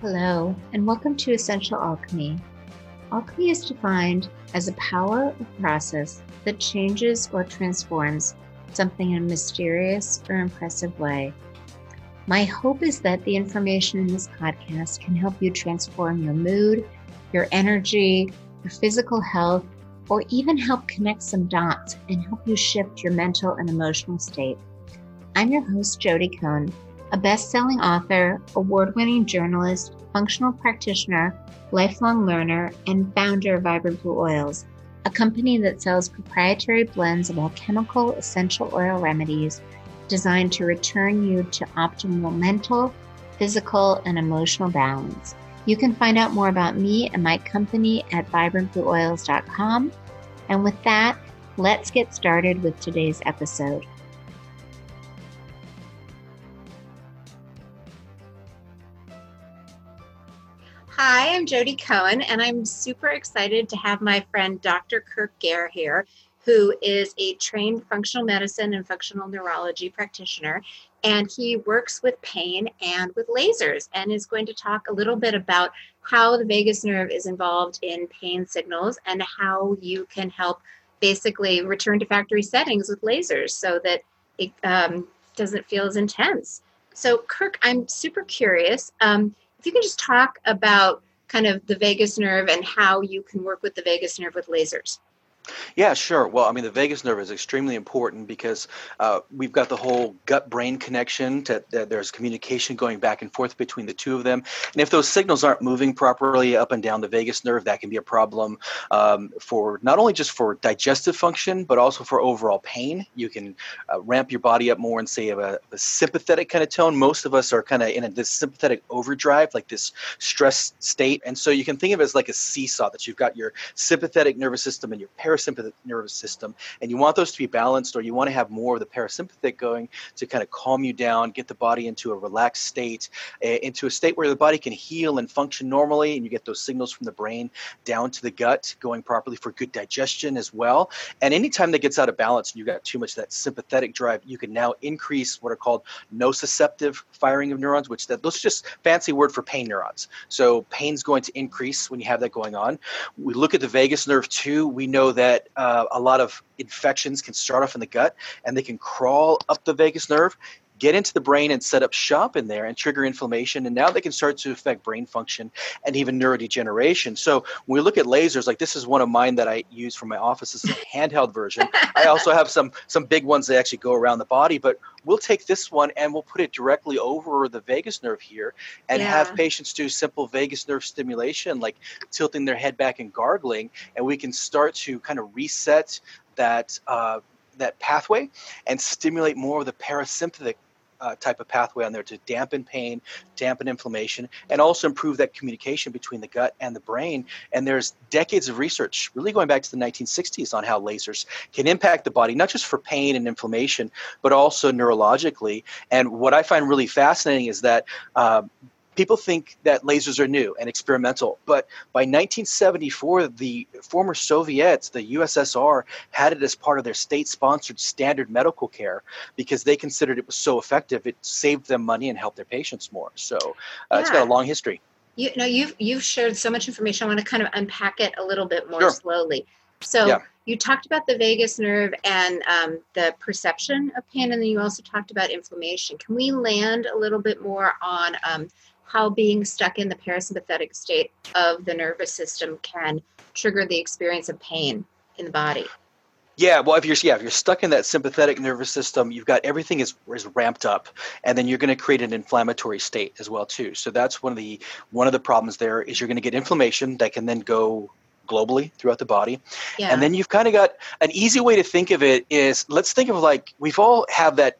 Hello, and welcome to Essential Alchemy. Alchemy is defined as a power or process that changes or transforms something in a mysterious or impressive way. My hope is that the information in this podcast can help you transform your mood, your energy, your physical health, or even help connect some dots and help you shift your mental and emotional state. I'm your host, Jodi Cohen, a best selling author, award winning journalist, functional practitioner, lifelong learner, and founder of Vibrant Blue Oils, a company that sells proprietary blends of alchemical essential oil remedies designed to return you to optimal mental, physical, and emotional balance. You can find out more about me and my company at vibrantblueoils.com. And with that, let's get started with today's episode. Hi, I'm Jodi Cohen, and I'm super excited to have my friend Dr. Kirk Gair here, who is a trained functional medicine and functional neurology practitioner. And he works with pain and with lasers, and is going to talk a little bit about how the vagus nerve is involved in pain signals and how you can help basically return to factory settings with lasers so that it um, doesn't feel as intense. So, Kirk, I'm super curious. Um, if you can just talk about kind of the vagus nerve and how you can work with the vagus nerve with lasers. Yeah, sure. Well, I mean, the vagus nerve is extremely important because uh, we've got the whole gut-brain connection. To, there's communication going back and forth between the two of them, and if those signals aren't moving properly up and down the vagus nerve, that can be a problem um, for not only just for digestive function, but also for overall pain. You can uh, ramp your body up more and say a, a sympathetic kind of tone. Most of us are kind of in a, this sympathetic overdrive, like this stress state, and so you can think of it as like a seesaw that you've got your sympathetic nervous system and your parasympathetic parasympathetic nervous system. And you want those to be balanced, or you want to have more of the parasympathetic going to kind of calm you down, get the body into a relaxed state, into a state where the body can heal and function normally. And you get those signals from the brain down to the gut going properly for good digestion as well. And anytime that gets out of balance and you got too much that sympathetic drive, you can now increase what are called nociceptive firing of neurons, which that those just fancy word for pain neurons. So pain's going to increase when you have that going on. We look at the vagus nerve too. We know that that uh, a lot of infections can start off in the gut and they can crawl up the vagus nerve get into the brain and set up shop in there and trigger inflammation. And now they can start to affect brain function and even neurodegeneration. So when we look at lasers, like this is one of mine that I use for my office. This is a handheld version. I also have some some big ones that actually go around the body, but we'll take this one and we'll put it directly over the vagus nerve here and yeah. have patients do simple vagus nerve stimulation, like tilting their head back and gargling, and we can start to kind of reset that uh, that pathway and stimulate more of the parasympathetic uh, type of pathway on there to dampen pain, dampen inflammation, and also improve that communication between the gut and the brain. And there's decades of research, really going back to the 1960s, on how lasers can impact the body, not just for pain and inflammation, but also neurologically. And what I find really fascinating is that. Uh, people think that lasers are new and experimental, but by 1974, the former Soviets, the USSR, had it as part of their state sponsored standard medical care because they considered it was so effective. It saved them money and helped their patients more. So uh, yeah. it's got a long history. You know, you've you've shared so much information. I want to kind of unpack it a little bit more sure. slowly. So yeah. you talked about the vagus nerve and um, the perception of pain, and then you also talked about inflammation. Can we land a little bit more on um, how being stuck in the parasympathetic state of the nervous system can trigger the experience of pain in the body. Yeah, well, if you're yeah, if you're stuck in that sympathetic nervous system, you've got everything is is ramped up, and then you're going to create an inflammatory state as well too. So that's one of the one of the problems there is you're going to get inflammation that can then go globally throughout the body. Yeah. And then you've kind of got an easy way to think of it is let's think of like we've all have that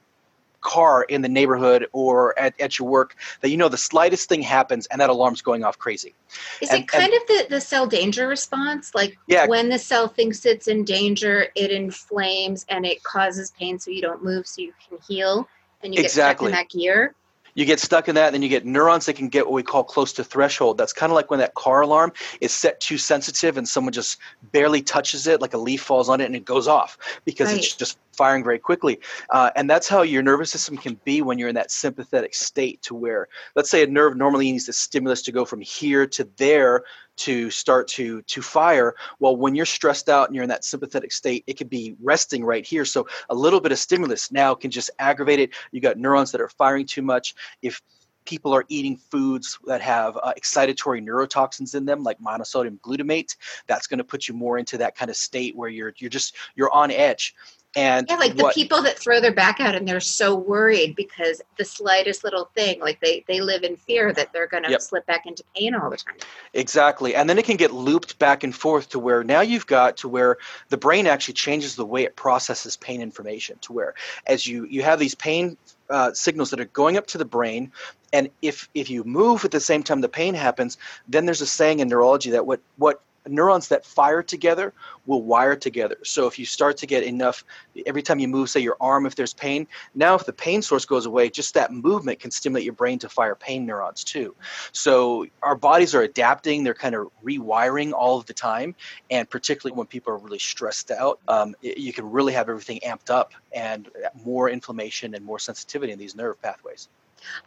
car in the neighborhood or at, at your work that you know the slightest thing happens and that alarm's going off crazy. Is and, it kind and, of the, the cell danger response? Like yeah. when the cell thinks it's in danger, it inflames and it causes pain so you don't move so you can heal and you exactly. get stuck in that gear? You get stuck in that, and then you get neurons that can get what we call close to threshold. That's kind of like when that car alarm is set too sensitive and someone just barely touches it, like a leaf falls on it and it goes off because right. it's just firing very quickly. Uh, and that's how your nervous system can be when you're in that sympathetic state to where, let's say, a nerve normally needs the stimulus to go from here to there to start to to fire well when you're stressed out and you're in that sympathetic state it could be resting right here. So a little bit of stimulus now can just aggravate it. You got neurons that are firing too much. If people are eating foods that have uh, excitatory neurotoxins in them like monosodium glutamate that's going to put you more into that kind of state where you're you're just you're on edge and yeah, like what, the people that throw their back out and they're so worried because the slightest little thing, like they they live in fear that they're going to yep. slip back into pain all the time. Exactly, and then it can get looped back and forth to where now you've got to where the brain actually changes the way it processes pain information. To where as you you have these pain uh, signals that are going up to the brain. And if if you move at the same time the pain happens then there's a saying in neurology that what what neurons that fire together will wire together. So if you start to get enough, every time you move, say your arm, if there's pain, now if the pain source goes away, just that movement can stimulate your brain to fire pain neurons too. So our bodies are adapting, they're kind of rewiring all of the time. And particularly when people are really stressed out, um, you can really have everything amped up and more inflammation and more sensitivity in these nerve pathways.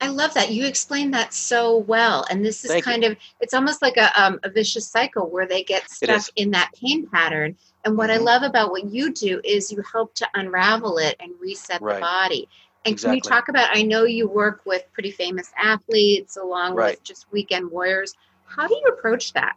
I love that. You explained that so well. And this is Thank kind you. of, it's almost like a, um, a vicious cycle where they get stuck in that pain pattern. And what mm-hmm. I love about what you do is you help to unravel it and reset right. the body. And exactly. can you talk about, I know you work with pretty famous athletes along right. with just weekend warriors. How do you approach that?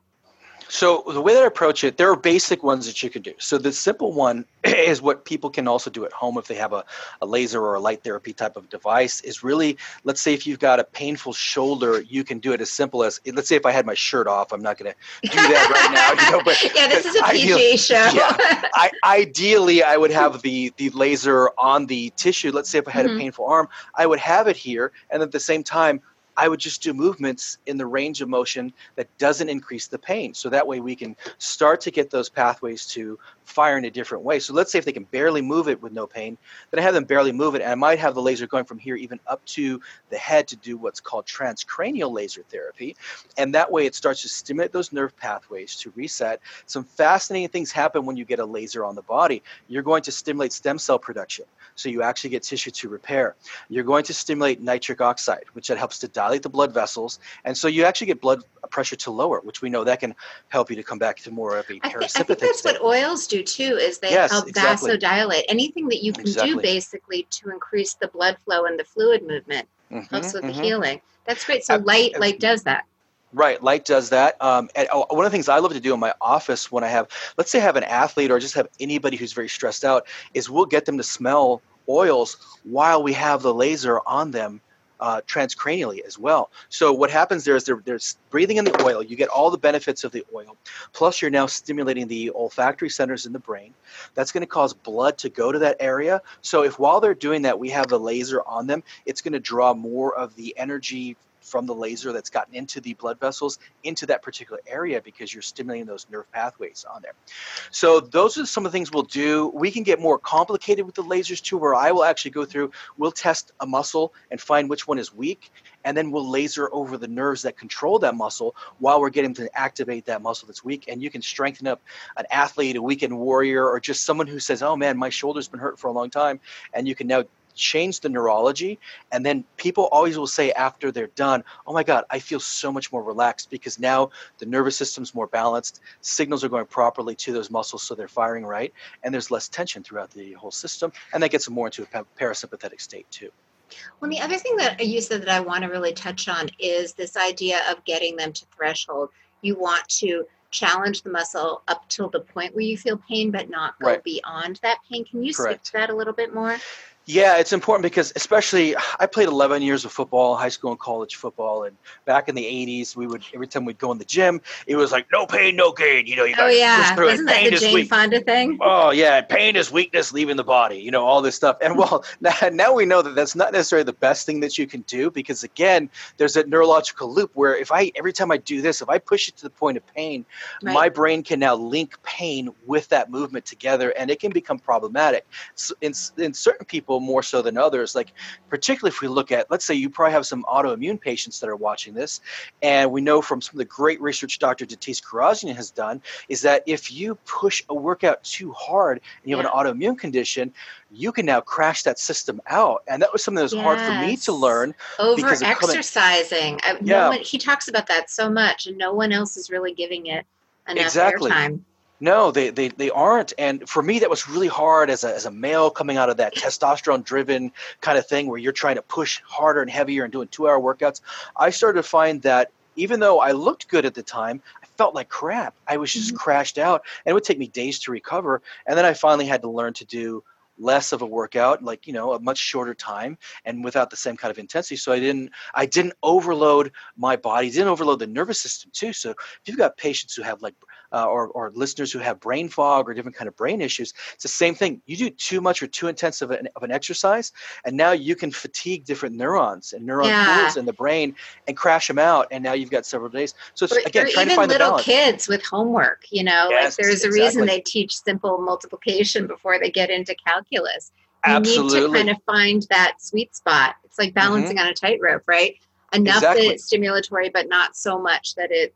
So the way that I approach it, there are basic ones that you can do. So the simple one is what people can also do at home if they have a, a laser or a light therapy type of device is really, let's say if you've got a painful shoulder, you can do it as simple as, let's say if I had my shirt off, I'm not going to do that right now. You know, but, yeah, this is a PG show. yeah, I, ideally, I would have the, the laser on the tissue. Let's say if I had mm-hmm. a painful arm, I would have it here. And at the same time, I would just do movements in the range of motion that doesn't increase the pain. So that way we can start to get those pathways to fire in a different way. So let's say if they can barely move it with no pain, then I have them barely move it, and I might have the laser going from here even up to the head to do what's called transcranial laser therapy. And that way it starts to stimulate those nerve pathways to reset. Some fascinating things happen when you get a laser on the body. You're going to stimulate stem cell production, so you actually get tissue to repair. You're going to stimulate nitric oxide, which that helps to dilate the blood vessels, and so you actually get blood pressure to lower, which we know that can help you to come back to more of a parasympathetic. I, th- I think that's state. what oils do do too is they yes, help exactly. vasodilate. Anything that you can exactly. do basically to increase the blood flow and the fluid movement mm-hmm, helps with mm-hmm. the healing. That's great. So uh, light light does that. Right, light does that. Um, and oh, one of the things I love to do in my office when I have, let's say, I have an athlete or just have anybody who's very stressed out, is we'll get them to smell oils while we have the laser on them uh, transcranially as well. So what happens there is they're, they're breathing in the oil. You get all the benefits of the oil. Plus, you're now stimulating the olfactory centers in the brain. That's going to cause blood to go to that area. So if while they're doing that, we have the laser on them, it's going to draw more of the energy from the laser that's gotten into the blood vessels into that particular area because you're stimulating those nerve pathways on there. So those are some of the things we'll do. We can get more complicated with the lasers too, where I will actually go through, we'll test a muscle and find which one is weak, and then we'll laser over the nerves that control that muscle while we're getting to activate that muscle that's weak. And you can strengthen up an athlete, a weekend warrior, or just someone who says, "Oh man, my shoulder's been hurt for a long time," and you can now change the neurology and then people always will say after they're done oh my god i feel so much more relaxed because now the nervous system's more balanced signals are going properly to those muscles so they're firing right and there's less tension throughout the whole system and that gets them more into a parasympathetic state too well, the other thing that you said that I want to really touch on is this idea of getting them to threshold. You want to challenge the muscle up till the point where you feel pain, but not go right. beyond that pain. Can you Correct. speak to that a little bit more? Yeah, it's important because especially I played 11 years of football, high school and college football, and back in the 80s, we would every time we'd go in the gym, it was like no pain, no gain. You know, you oh yeah, isn't that the Jane weak. Fonda thing? Oh yeah, pain is weakness leaving the body. You know, all this stuff. And well, now, we know that that's not necessarily the best thing that you can do because again, there's a neurological loop where if I every time I do this, if I push it to the point of pain, right. my brain can now link pain with that movement together, and it can become problematic. So in in certain people people more so than others. Like, particularly if we look at, let's say you probably have some autoimmune patients that are watching this, and we know from some of the great research Dr. Datis Kharrazian has done is that if you push a workout too hard and you have yeah. an autoimmune condition, you can now crash that system out. And that was something that was yes. hard for me to learn. Over exercising. Yeah. No one, he talks about that so much, and no one else is really giving it enough exactly. airtime. No, they, they they aren't. And for me, that was really hard as a, as a male coming out of that testosterone driven kind of thing where you're trying to push harder and heavier and doing two hour workouts. I started to find that even though I looked good at the time, I felt like crap. I was just mm-hmm. crashed out and it would take me days to recover. And then I finally had to learn to do less of a workout like you know a much shorter time and without the same kind of intensity so i didn't i didn't overload my body didn't overload the nervous system too so if you've got patients who have like uh, or, or listeners who have brain fog or different kind of brain issues it's the same thing you do too much or too intense of an, of an exercise and now you can fatigue different neurons and neuron yeah. pools in the brain and crash them out and now you've got several days so it's, or, again or trying to find little the balance. kids with homework you know yes, like there's a reason they teach simple multiplication before they get into calculus you Absolutely. need to kind of find that sweet spot it's like balancing mm-hmm. on a tightrope right enough exactly. that it's stimulatory but not so much that it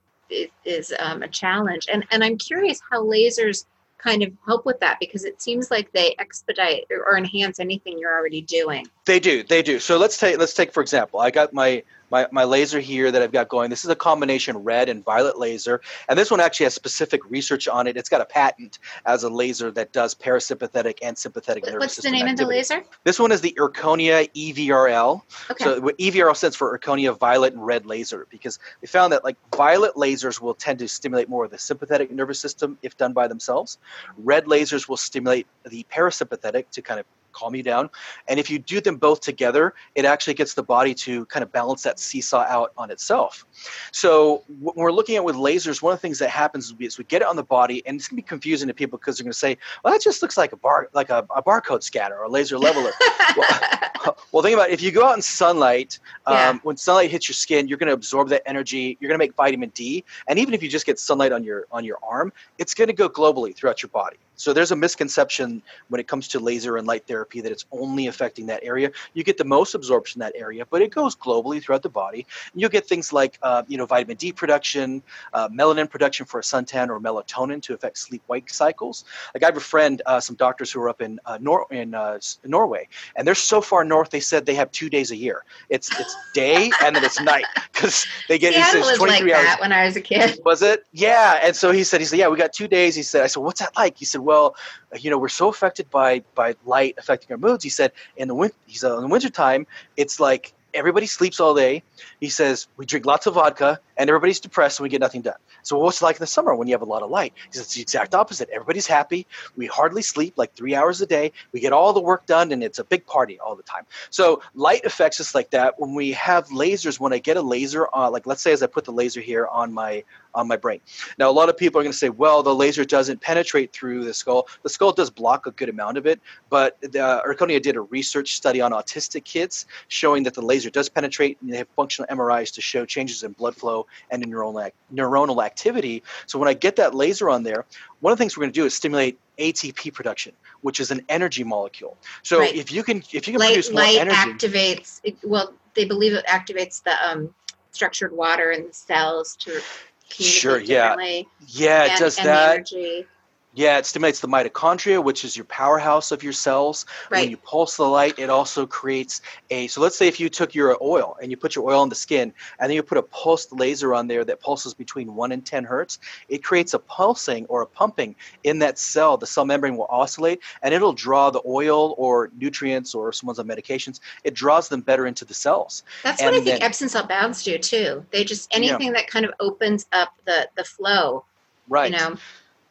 is um, a challenge. And and I'm curious how lasers kind of help with that because it seems like they expedite or enhance anything you're already doing. They do, they do. So let's take let's take for example, I got my my, my laser here that I've got going. This is a combination red and violet laser. And this one actually has specific research on it. It's got a patent as a laser that does parasympathetic and sympathetic nervous What's the name activity. of the laser? This one is the Erchonia EVRL. Okay. So EVRL stands for Erchonia Violet and Red Laser because we found that like violet lasers will tend to stimulate more of the sympathetic nervous system if done by themselves. Red lasers will stimulate the parasympathetic to kind of calm you down. And if you do them both together, it actually gets the body to kind of balance that seesaw out on itself. So when we're looking at with lasers, one of the things that happens is we get it on the body, and it's gonna be confusing to people because they're gonna say, "Well, that just looks like a bar, like a, a barcode scanner or a laser leveler." well, well, think about it. If you go out in sunlight, um, yeah. when sunlight hits your skin, you're gonna absorb that energy. You're gonna make vitamin D, and even if you just get sunlight on your on your arm, it's gonna go globally throughout your body. So there's a misconception when it comes to laser and light therapy that it's only affecting that area. You get the most absorption in that area, but it goes globally throughout the body. And you'll get things like uh, you know vitamin D production, uh, melanin production for a suntan, or melatonin to affect sleep wake cycles. Like I have a friend, uh, some doctors who are up in uh, Nor- in uh, Norway, and they're so far north. They said they have two days a year. It's it's day and then it's night because they get Seattle was 23 like hours. that when I was a kid. Was it? Yeah. And so he said, he said, yeah, we got two days. He said, I said, what's that like? He said, well, you know, we're so affected by by light affecting our moods. He said in the winter, he said in the wintertime, it's like everybody sleeps all day. He says we drink lots of vodka and everybody's depressed and we get nothing done. So what's it like in the summer when you have a lot of light? Says it's the exact opposite. Everybody's happy. We hardly sleep like three hours a day. We get all the work done and it's a big party all the time. So light affects us like that. When we have lasers, when I get a laser on, like let's say as I put the laser here on my on my brain. Now, a lot of people are going to say, well, the laser doesn't penetrate through the skull. The skull does block a good amount of it, but the, Erchonia did a research study on autistic kids showing that the laser does penetrate, and they have functional MRIs to show changes in blood flow and in neuronal, neuronal activity. So when I get that laser on there, one of the things we're going to do is stimulate ATP production, which is an energy molecule. So right. if you can, if you can light, produce more light energy, activates. Well, they believe it activates the um, structured water in the cells to sure yeah yeah it does and that energy. Yeah, it stimulates the mitochondria, which is your powerhouse of your cells. Right. When you pulse the light, it also creates a. So let's say if you took your oil and you put your oil on the skin, and then you put a pulsed laser on there that pulses between one and ten hertz, it creates a pulsing or a pumping in that cell. The cell membrane will oscillate, and it'll draw the oil or nutrients or someone's on medications. It draws them better into the cells. That's and what I think Epsom salt baths do too. They just anything yeah. that kind of opens up the the flow. Right. You know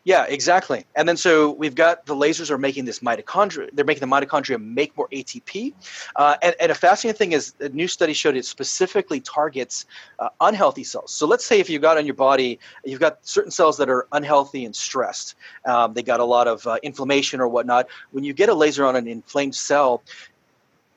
yeah, exactly. And then so we've got the lasers are making this mitochondria. They're making the mitochondria make more ATP. Uh, and, and, a fascinating thing is a new study showed it specifically targets uh, unhealthy cells. So let's say if you've got on your body, you've got certain cells that are unhealthy and stressed. Um, they got a lot of uh, inflammation or whatnot. When you get a laser on an inflamed cell,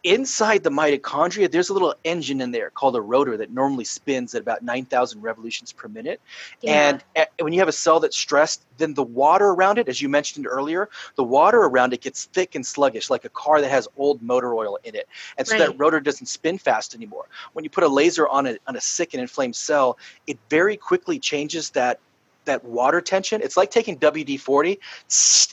inside the mitochondria, there's a little engine in there called a rotor that normally spins at about 9,000 revolutions per minute. Yeah. And at, when you have a cell that's stressed, then the water around it, as you mentioned earlier, the water around it gets thick and sluggish, like a car that has old motor oil in it. And so right. that rotor doesn't spin fast anymore. When you put a laser on a, on a sick and inflamed cell, it very quickly changes that that water tension. It's like taking WD 40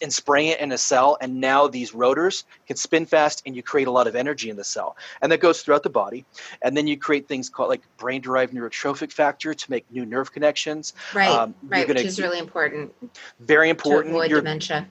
and spraying it in a cell, and now these rotors can spin fast and you create a lot of energy in the cell. And that goes throughout the body. And then you create things called like brain derived neurotrophic factor to make new nerve connections. Right, um, right, which is really important. Very important. To avoid you're, dementia.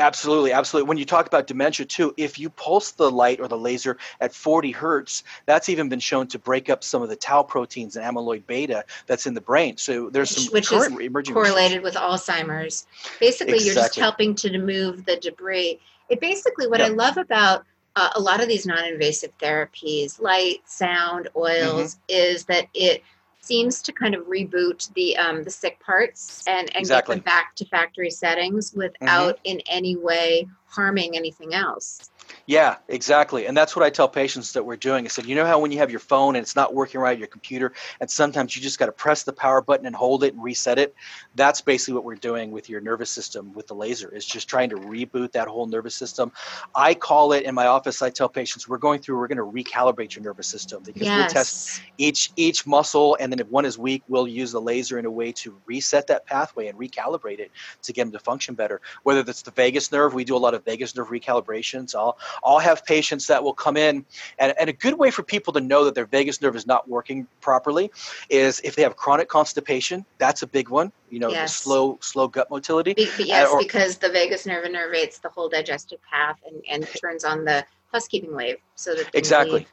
Absolutely, absolutely. When you talk about dementia too, if you pulse the light or the laser at 40 hertz, that's even been shown to break up some of the tau proteins and amyloid beta that's in the brain. So there's some which current is emerging correlated with Alzheimer's. Basically, exactly. you're just helping to move the debris. It basically what. I love about uh, a lot of these non-invasive therapies, light, sound, oils, mm-hmm. is that it seems to kind of reboot the um, the sick parts and, and exactly. get them back to factory settings without mm-hmm. in any way harming anything else. Yeah, exactly. And that's what I tell patients that we're doing. I said, you know how when you have your phone and it's not working right, your computer, and sometimes you just got to press the power button and hold it and reset it? That's basically what we're doing with your nervous system with the laser, is just trying to reboot that whole nervous system. I call it in my office, I tell patients, we're going through, we're going to recalibrate your nervous system because yes. we'll test each each muscle, and then if one is weak, we'll use the laser in a way to reset that pathway and recalibrate it to get them to function better. Whether that's the vagus nerve, we do a lot of vagus nerve recalibrations. I'll I'll have patients that will come in, and, and a good way for people to know that their vagus nerve is not working properly is if they have chronic constipation. That's a big one. You know, yes. slow slow gut motility. Be, yes, uh, or, because the vagus nerve innervates the whole digestive path and, and turns on the housekeeping wave so that exactly.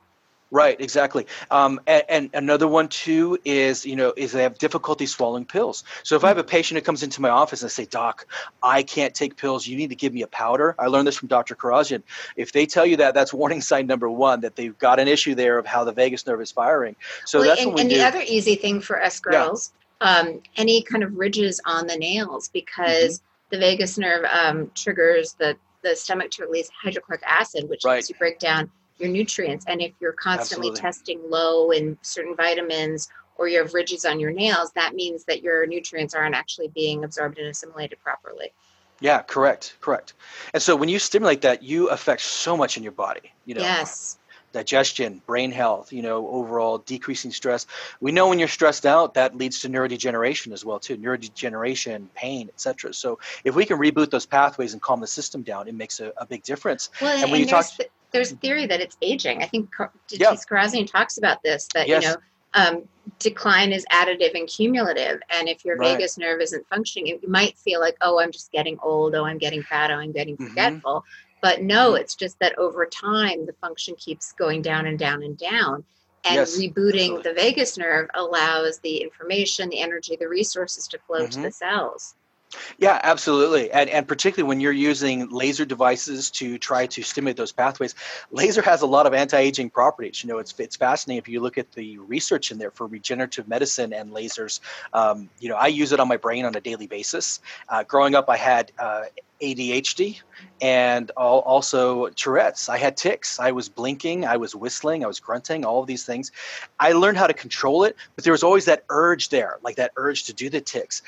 Right, exactly. Um, and, and, another one too is, you know, is they have difficulty swallowing pills. So if I have a patient who comes into my office and I say, Doc, I can't take pills. You need to give me a powder. I learned this from Dr. Kharrazian. If they tell you that, that's warning sign number one that they've got an issue there of how the vagus nerve is firing. So well, that's and, and the other easy thing for us girls, yeah. um, any kind of ridges on the nails because mm-hmm. the vagus nerve um, triggers the the stomach to release hydrochloric acid, which right. helps you break down your nutrients. And if you're constantly Absolutely. testing low in certain vitamins or you have ridges on your nails, that means that your nutrients aren't actually being absorbed and assimilated properly. Yeah, correct, correct. And so when you stimulate that, you affect so much in your body. You know, yes digestion, brain health, you know, overall decreasing stress. We know when you're stressed out, that leads to neurodegeneration as well too, neurodegeneration, pain, etc. So if we can reboot those pathways and calm the system down, it makes a, a big difference. Well, and, and when you talk, the, there's theory that it's aging. I think yeah. Kharrazian talks about this that yes. you know um, decline is additive and cumulative. And if your right. vagus nerve isn't functioning, you might feel like, oh, I'm just getting old. Oh, I'm getting fat. Oh, I'm getting mm-hmm. forgetful. Mm-hmm. But no, mm-hmm. it's just that over time, the function keeps going down and down and down. And yes, rebooting absolutely. the vagus nerve allows the information, the energy, the resources to flow mm-hmm. to the cells. Yeah, absolutely. And, and particularly when you're using laser devices to try to stimulate those pathways, laser has a lot of anti-aging properties. You know, it's, it's fascinating if you look at the research in there for regenerative medicine and lasers. Um, you know, I use it on my brain on a daily basis. Uh, growing up, I had uh, ADHD and also Tourette's. I had tics. I was blinking, I was whistling, I was grunting, all of these things. I learned how to control it, but there was always that urge there, like that urge to do the tics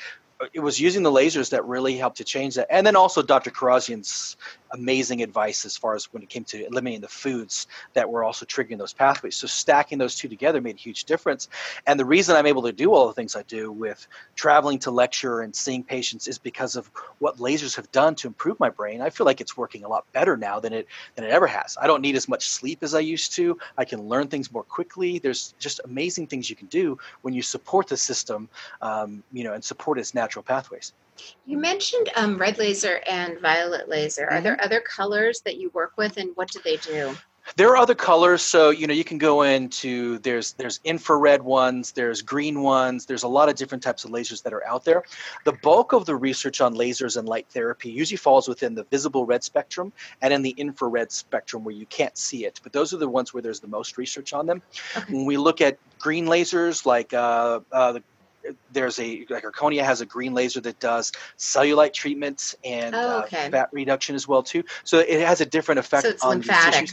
it was using the lasers that really helped to change that. And then also Dr. Kharrazian's amazing advice as far as when it came to eliminating the foods that were also triggering those pathways. So stacking those two together made a huge difference. And the reason I'm able to do all the things I do with traveling to lecture and seeing patients is because of what lasers have done to improve my brain. I feel like it's working a lot better now than it than it ever has. I don't need as much sleep as I used to. I can learn things more quickly. There's just amazing things you can do when you support the system, um, you know, and support its natural pathways. You mentioned um, red laser and violet laser. Are mm-hmm. there other colors that you work with, and what do they do? There are other colors, so you know you can go into there's there's infrared ones, there's green ones, there's a lot of different types of lasers that are out there. The bulk of the research on lasers and light therapy usually falls within the visible red spectrum and in the infrared spectrum where you can't see it. But those are the ones where there's the most research on them. Okay. When we look at green lasers like uh, uh, the there's a like Erchonia has a green laser that does cellulite treatments and oh, okay. uh, fat reduction as well too. So it has a different effect so on lymphatic.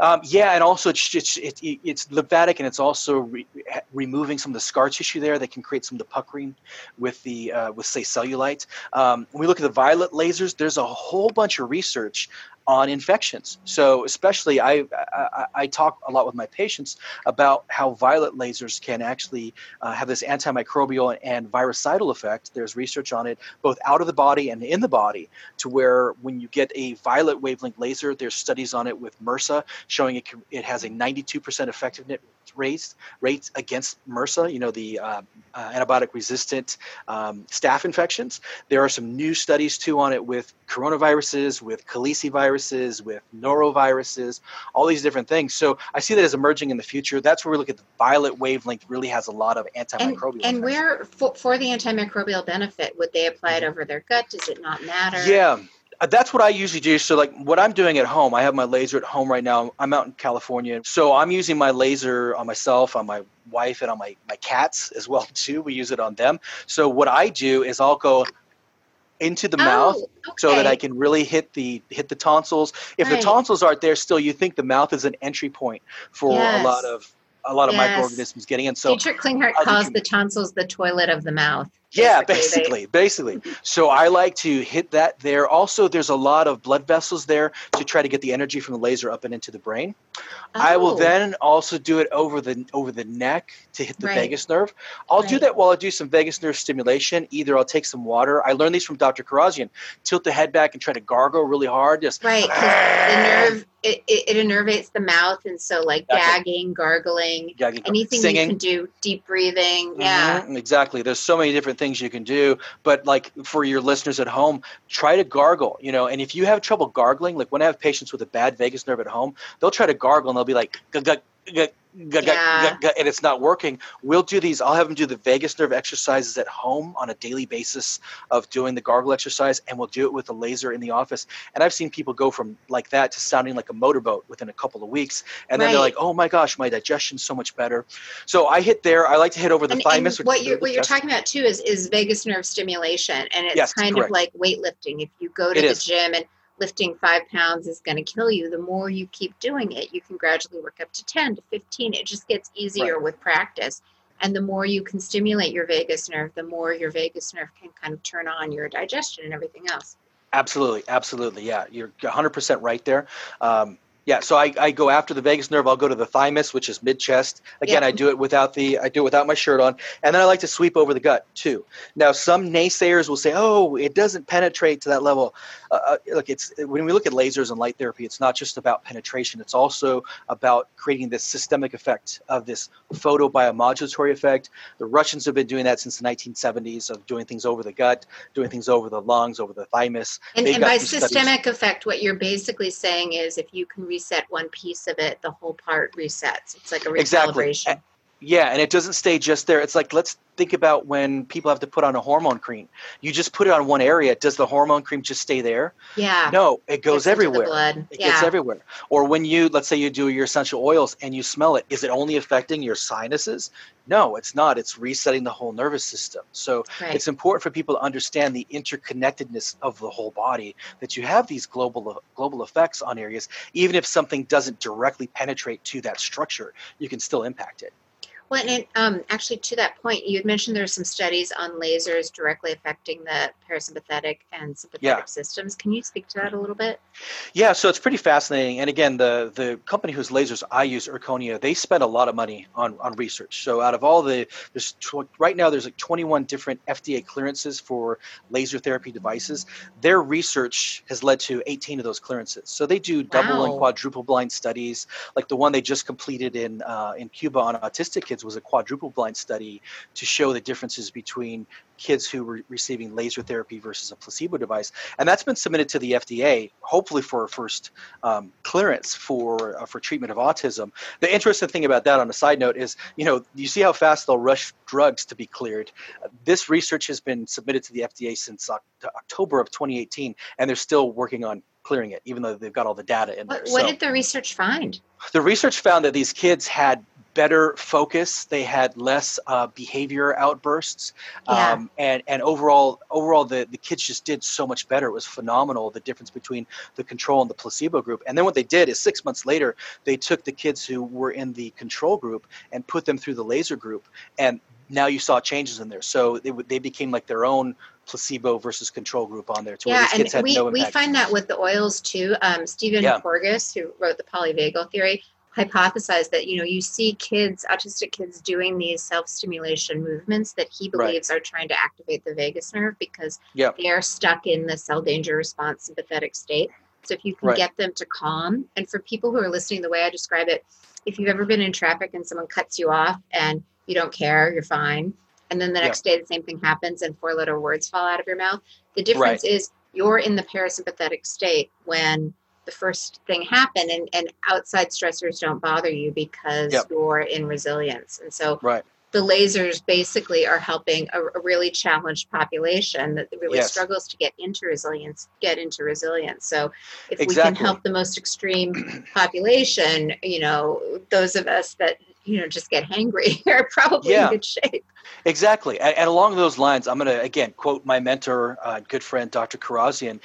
Um, yeah, and also it's, it's, it's, it's lymphatic and it's also re- removing some of the scar tissue there that can create some of the puckering with the uh, with say cellulite. Um, when we look at the violet lasers, there's a whole bunch of research on infections. So especially, I, I, I talk a lot with my patients about how violet lasers can actually uh, have this antimicrobial and virucidal effect. There's research on it both out of the body and in the body, to where when you get a violet wavelength laser, there's studies on it with MRSA showing it it has a 92% effectiveness rate rates against MRSA, you know, the uh, uh, antibiotic resistant um, staph infections. There are some new studies too on it with coronaviruses, with caliciviruses, with noroviruses, all these different things. So I see that as emerging in the future. That's where we look at the violet wavelength really has a lot of antimicrobial. And, and where for, for the antimicrobial benefit, would they apply it mm-hmm. over their gut? Does it not matter? Yeah. Uh, that's what I usually do. So, like what I'm doing at home, I have my laser at home right now. I'm out in California, so I'm using my laser on myself, on my wife, and on my my cats as well too. We use it on them. So what I do is I'll go into the oh, mouth okay. so that I can really hit the hit the tonsils. If right. the tonsils aren't there still, you think the mouth is an entry point for yes. a lot of a lot of yes. microorganisms getting in. So Dietrich Klinghardt calls the tonsils the toilet of the mouth. Yeah, basically, basically. So I like to hit that there. Also, there's a lot of blood vessels there to try to get the energy from the laser up and into the brain. Oh. I will oh. then also do it over the over the neck to hit the right. vagus nerve. I'll right. do that while I do some vagus nerve stimulation. Either I'll take some water. I learned these from Dr. Kharrazian Tilt the head back and try to gargle really hard. Just right, because the nerve it, it, it, innervates the mouth, and so like gagging, gargling, gagging, anything singing. you can do, deep breathing. Mm-hmm. Yeah, exactly. There's so many different things you can do. But like for your listeners at home, try to gargle, you know, and if you have trouble gargling, like when I have patients with a bad vagus nerve at home, they'll try to gargle and they'll be like, yeah. and it's not working. We'll do these. I'll have them do the vagus nerve exercises at home on a daily basis of doing the gargle exercise, and we'll do it with a laser in the office. And I've seen people go from like that to sounding like a motorboat within a couple of weeks, and then right. they're like, "Oh my gosh, my digestion's so much better." So I hit there. I like to hit over the and, thymus. And what you're what you're talking about too is is vagus nerve stimulation, and it's yes, kind correct. of like weightlifting. If you go to it the is. gym and lifting five pounds is going to kill you, the more you keep doing it, you can gradually work up to 10 to 15. It just gets easier right. with practice. And the more you can stimulate your vagus nerve, the more your vagus nerve can kind of turn on your digestion and everything else. Absolutely, absolutely. Yeah, you're 100% right there. Um, yeah, so I, I go after the vagus nerve. I'll go to the thymus, which is mid chest. Again, yeah. I do it without the I do it without my shirt on, and then I like to sweep over the gut too. Now, some naysayers will say, "Oh, it doesn't penetrate to that level." Uh, uh look, it's when we look at lasers and light therapy, it's not just about penetration. It's also about creating this systemic effect of this photobiomodulatory effect. The Russians have been doing that since the 1970s of doing things over the gut, doing things over the lungs, over the thymus. And, and by systemic studies. effect, what you're basically saying is if you can reset one piece of it, the whole part resets. It's like a recalibration. Exactly. Yeah, and it doesn't stay just there. It's like let's think about when people have to put on a hormone cream. You just put it on one area. Does the hormone cream just stay there? Yeah. No, it goes everywhere. blood. It yeah. gets everywhere. Or when you, let's say you do your essential oils and you smell it, is it only affecting your sinuses? No, it's not. It's resetting the whole nervous system. So right. it's important for people to understand the interconnectedness of the whole body, that you have these global global effects on areas. Even if something doesn't directly penetrate to that structure, you can still impact it. Well, and um, actually, to that point, you had mentioned there are some studies on lasers directly affecting the parasympathetic and sympathetic yeah. systems. Can you speak to that a little bit? Yeah, so it's pretty fascinating. And again, the the company whose lasers I use, Erchonia, they spend a lot of money on on research. So out of all the there's tw- right now there's like 21 different FDA clearances for laser therapy devices. Their research has led to 18 of those clearances. So they do double wow. and quadruple blind studies, like the one they just completed in uh, in Cuba on autistic kids was a quadruple blind study to show the differences between kids who were receiving laser therapy versus a placebo device, and that's been submitted to the FDA, hopefully for a first um, clearance for uh, for treatment of autism. The interesting thing about that, on a side note, is you know you see how fast they'll rush drugs to be cleared. Uh, this research has been submitted to the FDA since October of 2018, and they're still working on clearing it, even though they've got all the data in there. What, what so, did the research find? The research found that these kids had better focus. They had less uh, behavior outbursts, Yeah. um, and and overall, overall, the the kids just did so much better. It was phenomenal the difference between the control and the placebo group. And then what they did is six months later, they took the kids who were in the control group and put them through the laser group, and now you saw changes in there. So they they became like their own placebo versus control group on there. To Yeah, and we, no we find that with the oils too. Um, Stephen Yeah. Porges, who wrote the polyvagal theory, hypothesized that you know you see kids, autistic kids, doing these self-stimulation movements that he Right. believes are trying to activate the vagus nerve because Yep. they are stuck in the cell danger response sympathetic state. So if you can Right. get them to calm, and for people who are listening, the way I describe it, if you've ever been in traffic and someone cuts you off and you don't care, you're fine. And then the next day the same thing happens and four letter words fall out of your mouth. The difference is you're in the parasympathetic state when the first thing happened and, and outside stressors don't bother you because Yep. you're in resilience. And so Right. the lasers basically are helping a, a really challenged population that really Yes. struggles to get into resilience get into resilience so if we can help the most extreme population you know those of us that you know just get hangry are probably Yeah. in good shape Exactly. And, and along those lines, I'm going to, again, quote my mentor, uh, good friend, Dr. Kharrazian.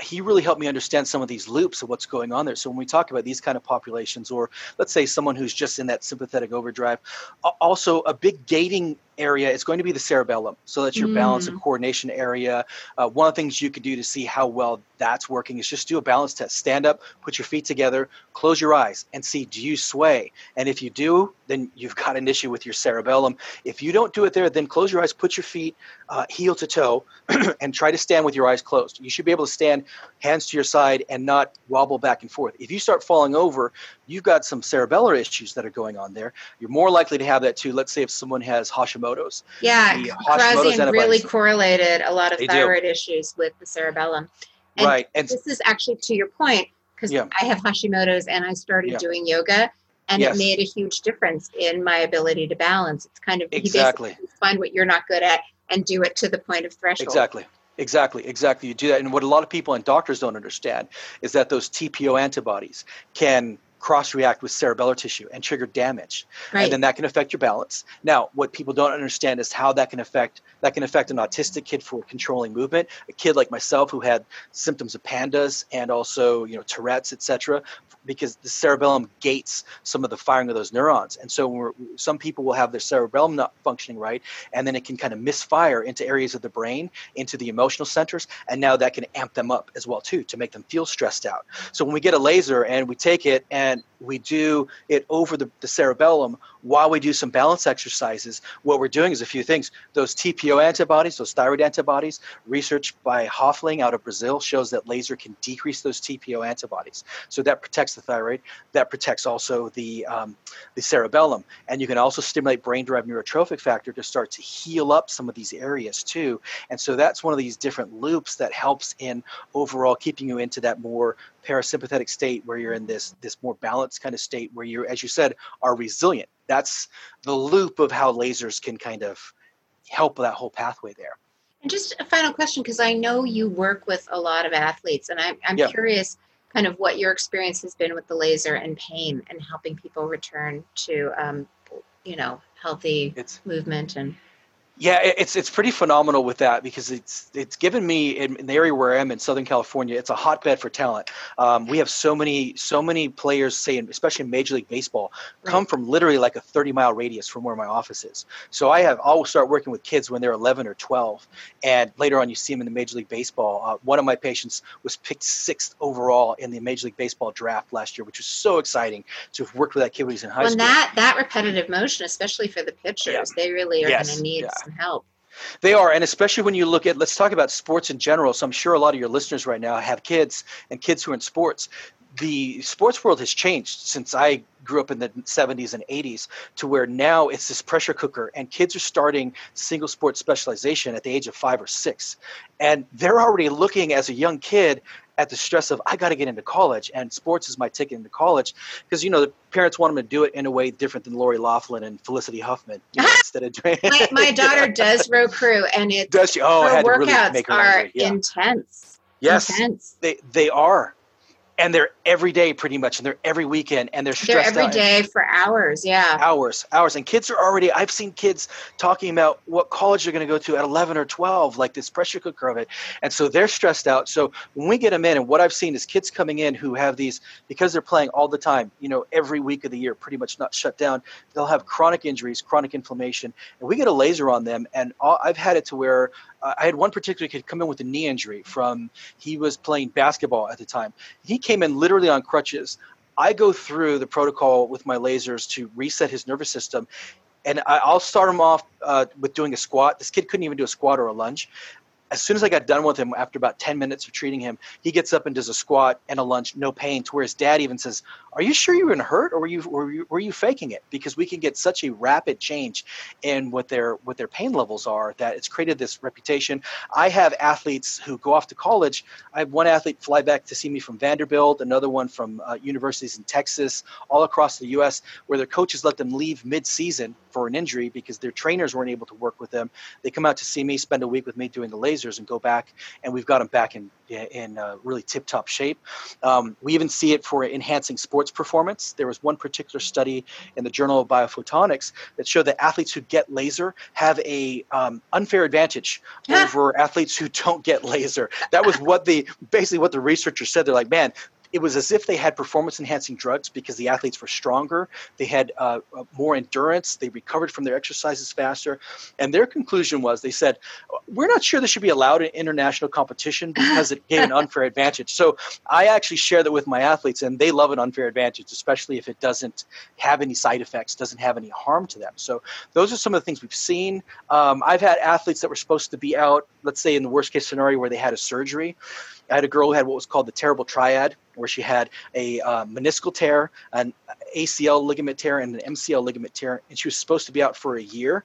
He really helped me understand some of these loops of what's going on there. So when we talk about these kind of populations, or let's say someone who's just in that sympathetic overdrive, also a big gating area is going to be the cerebellum. So that's your balance and coordination area. Uh, one of the things you could do to see how well that's working is just do a balance test. Stand up, put your feet together, close your eyes, and see do you sway? And if you do, then you've got an issue with your cerebellum. If you don't do it there, then close your eyes, put your feet uh, heel to toe, and try to stand with your eyes closed. You should be able to stand hands to your side and not wobble back and forth. If you start falling over, you've got some cerebellar issues that are going on there. You're more likely to have that too. Let's say if someone has Hashimoto's. yeah The Hashimoto's really correlated a lot of They do. thyroid issues with the cerebellum And right. And this is actually to your point because Yeah. I have Hashimoto's and I started Yeah. doing yoga and Yes. it made a huge difference in my ability to balance. It's kind of you Exactly. basically find what you're not good at and do it to the point of threshold. Exactly. Exactly, exactly. You do that. And what a lot of people and doctors don't understand is that those TPO antibodies can cross react with cerebellar tissue and trigger damage. Right. And then that can affect your balance. Now, what people don't understand is how that can affect that can affect an autistic kid for controlling movement, a kid like myself who had symptoms of pandas and also, you know, Tourette's, etc., because the cerebellum gates some of the firing of those neurons. And so we're, some people will have their cerebellum not functioning right, and then it can kind of misfire into areas of the brain, into the emotional centers, and now that can amp them up as well too to make them feel stressed out. So when we get a laser and we take it and we do it over the, the cerebellum while we do some balance exercises, what we're doing is a few things. Those TPO antibodies, those thyroid antibodies, research by Hoffling out of Brazil shows that laser can decrease those TPO antibodies. So that protects the thyroid. That protects also the um, the cerebellum, and you can also stimulate brain-derived neurotrophic factor to start to heal up some of these areas too. And so that's one of these different loops that helps in overall keeping you into that more parasympathetic state where you're in this this more balanced kind of state where you as you said are resilient that's the loop of how lasers can kind of help that whole pathway there And just a final question, because I know you work with a lot of athletes, and I'm, I'm Yeah. curious kind of what your experience has been with the laser and pain and helping people return to, um, you know, healthy it's movement and Yeah, it's it's pretty phenomenal with that because it's it's given me in, in the area where I am in Southern California, it's a hotbed for talent. Um, we have so many so many players, say, in, especially in Major League Baseball, come Right. from literally like a 30 mile radius from where my office is. So I have I'll start working with kids when they're 11 or 12, and later on you see them in the Major League Baseball. Uh, one of my patients was picked sixth overall in the Major League Baseball draft last year, which was so exciting to have worked with that kid when he's in high Well, school. that that repetitive motion, especially for the pitchers, they really are Yes, going to need yeah. Some help. They are, and especially when you look at, let's talk about sports in general. So I'm sure a lot of your listeners right now have kids and kids who are in sports. The sports world has changed since I grew up in the 70s and 80s to where now it's this pressure cooker, and kids are starting single sport specialization at the age of five or six. And they're already looking as a young kid at the stress of, I got to get into college, and sports is my ticket into college. Because, you know, the parents want them to do it in a way different than Lori Loughlin and Felicity Huffman you know, instead of doing My, my daughter does row crew, and it Does she? Oh, I her had to really workouts make her are. Yeah. intense. Yes, Intense. they they are. And they're every day pretty much and they're every weekend and they're stressed they're every day for hours yeah. Hours hours and kids are already i've seen kids talking about what college they're going to go to at 11 or 12 like this pressure cooker of it and so they're stressed out. So when we get them in and what i've seen is kids coming in who have these because they're playing all the time you know every week of the year pretty much not shut down they'll have chronic injuries chronic inflammation and we get a laser on them and all, i've had it to where I had one particular kid come in with a knee injury from he was playing basketball at the time. He came in literally on crutches. I go through the protocol with my lasers to reset his nervous system. And I, will start him off uh, with doing a squat. This kid couldn't even do a squat or a lunge as soon as I got done with him, after about 10 minutes of treating him, he gets up and does a squat and a lunge, no pain. To where his dad even says, "Are you sure you were hurt, or were you were you, were you faking it?" Because we can get such a rapid change in what their what their pain levels are that it's created this reputation. I have athletes who go off to college. I have one athlete fly back to see me from Vanderbilt, another one from uh, universities in Texas, all across the U.S., where their coaches let them leave mid-season for an injury because their trainers weren't able to work with them. They come out to see me, spend a week with me doing the lasers, and go back, and we've got them back in in uh, really tip-top shape. Um, we even see it for enhancing sports performance. There was one particular study in the Journal of Biophotonics that showed that athletes who get laser have a um, unfair advantage over athletes who don't get laser. That was what the basically what the researchers said. They're like, man, it was as if they had performance enhancing drugs because the athletes were stronger, they had uh, uh, more endurance, they recovered from their exercises faster. And their conclusion was they said, We're not sure this should be allowed in international competition because it gave an unfair advantage. So I actually share that with my athletes, and they love an unfair advantage, especially if it doesn't have any side effects, doesn't have any harm to them. So those are some of the things we've seen. Um, I've had athletes that were supposed to be out, let's say in the worst case scenario where they had a surgery. I had a girl who had what was called the terrible triad, where she had a uh, meniscal tear, an ACL ligament tear, and an MCL ligament tear, and she was supposed to be out for a year.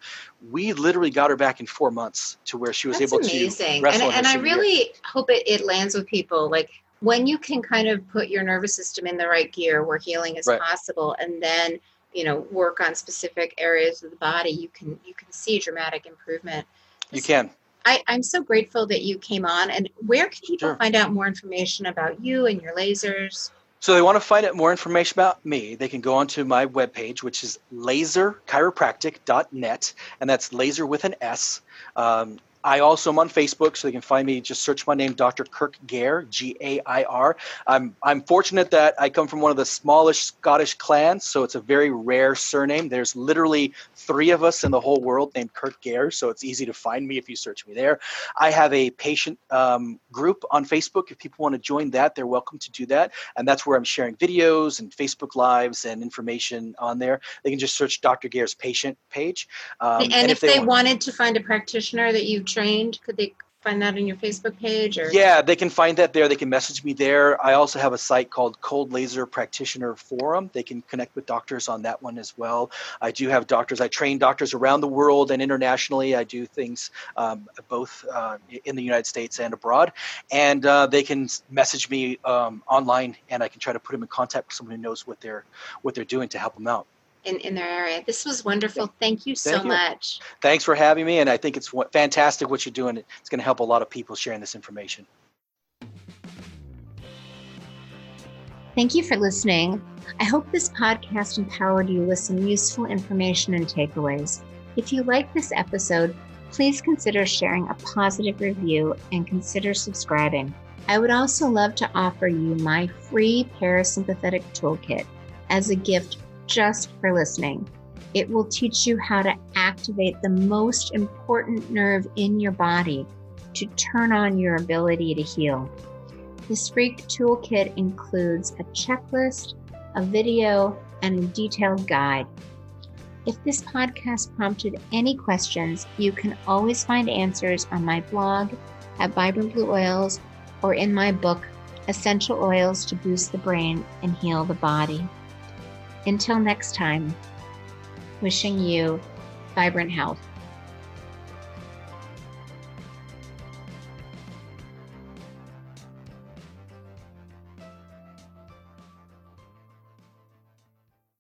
We literally got her back in four months to where she was That's able amazing. to wrestle. And, and I really year. hope it, it lands with people. Like when you can kind of put your nervous system in the right gear where healing is right. possible, and then you know work on specific areas of the body, you can you can see dramatic improvement. You can. I, am so grateful that you came on. And where can people sure. find out more information about you and your lasers? So they want to find out more information about me. They can go onto my webpage, which is laserchiropractic.net, and that's laser with an S. Um, I also am on Facebook, so you can find me. Just search my name, Dr. Kirk Gair, G A I R. I'm I'm fortunate that I come from one of the smallest Scottish clans, so it's a very rare surname. There's literally three of us in the whole world named Kirk Gair, so it's easy to find me if you search me there. I have a patient um, group on Facebook. If people want to join that, they're welcome to do that, and that's where I'm sharing videos and Facebook lives and information on there. They can just search Dr. Gair's patient page. Um, and, and, if, if they, they wanted to find a practitioner that you trained? Could they find that on your Facebook page or Yeah, they can find that there. They can message me there. I also have a site called Cold Laser Practitioner Forum. They can connect with doctors on that one as well. I do have doctors. I train doctors around the world and internationally. I do things um, both uh, in the United States and abroad. And uh, they can message me um, online, and I can try to put them in contact with someone who knows what they're what they're doing to help them out in, in their area. This was wonderful. Thank you so Thank you. much. Thanks for having me. And I think it's fantastic what you're doing. It's going to help a lot of people sharing this information. Thank you for listening. I hope this podcast empowered you with some useful information and takeaways. If you like this episode, please consider sharing a positive review and consider subscribing. I would also love to offer you my free parasympathetic toolkit as a gift just for listening. It will teach you how to activate the most important nerve in your body to turn on your ability to heal. This free toolkit includes a checklist, a video, and a detailed guide. If this podcast prompted any questions, you can always find answers on my blog at Vibrant Blue Oils or in my book, Essential Oils to Boost the Brain and Heal the Body. Until next time, wishing you vibrant health.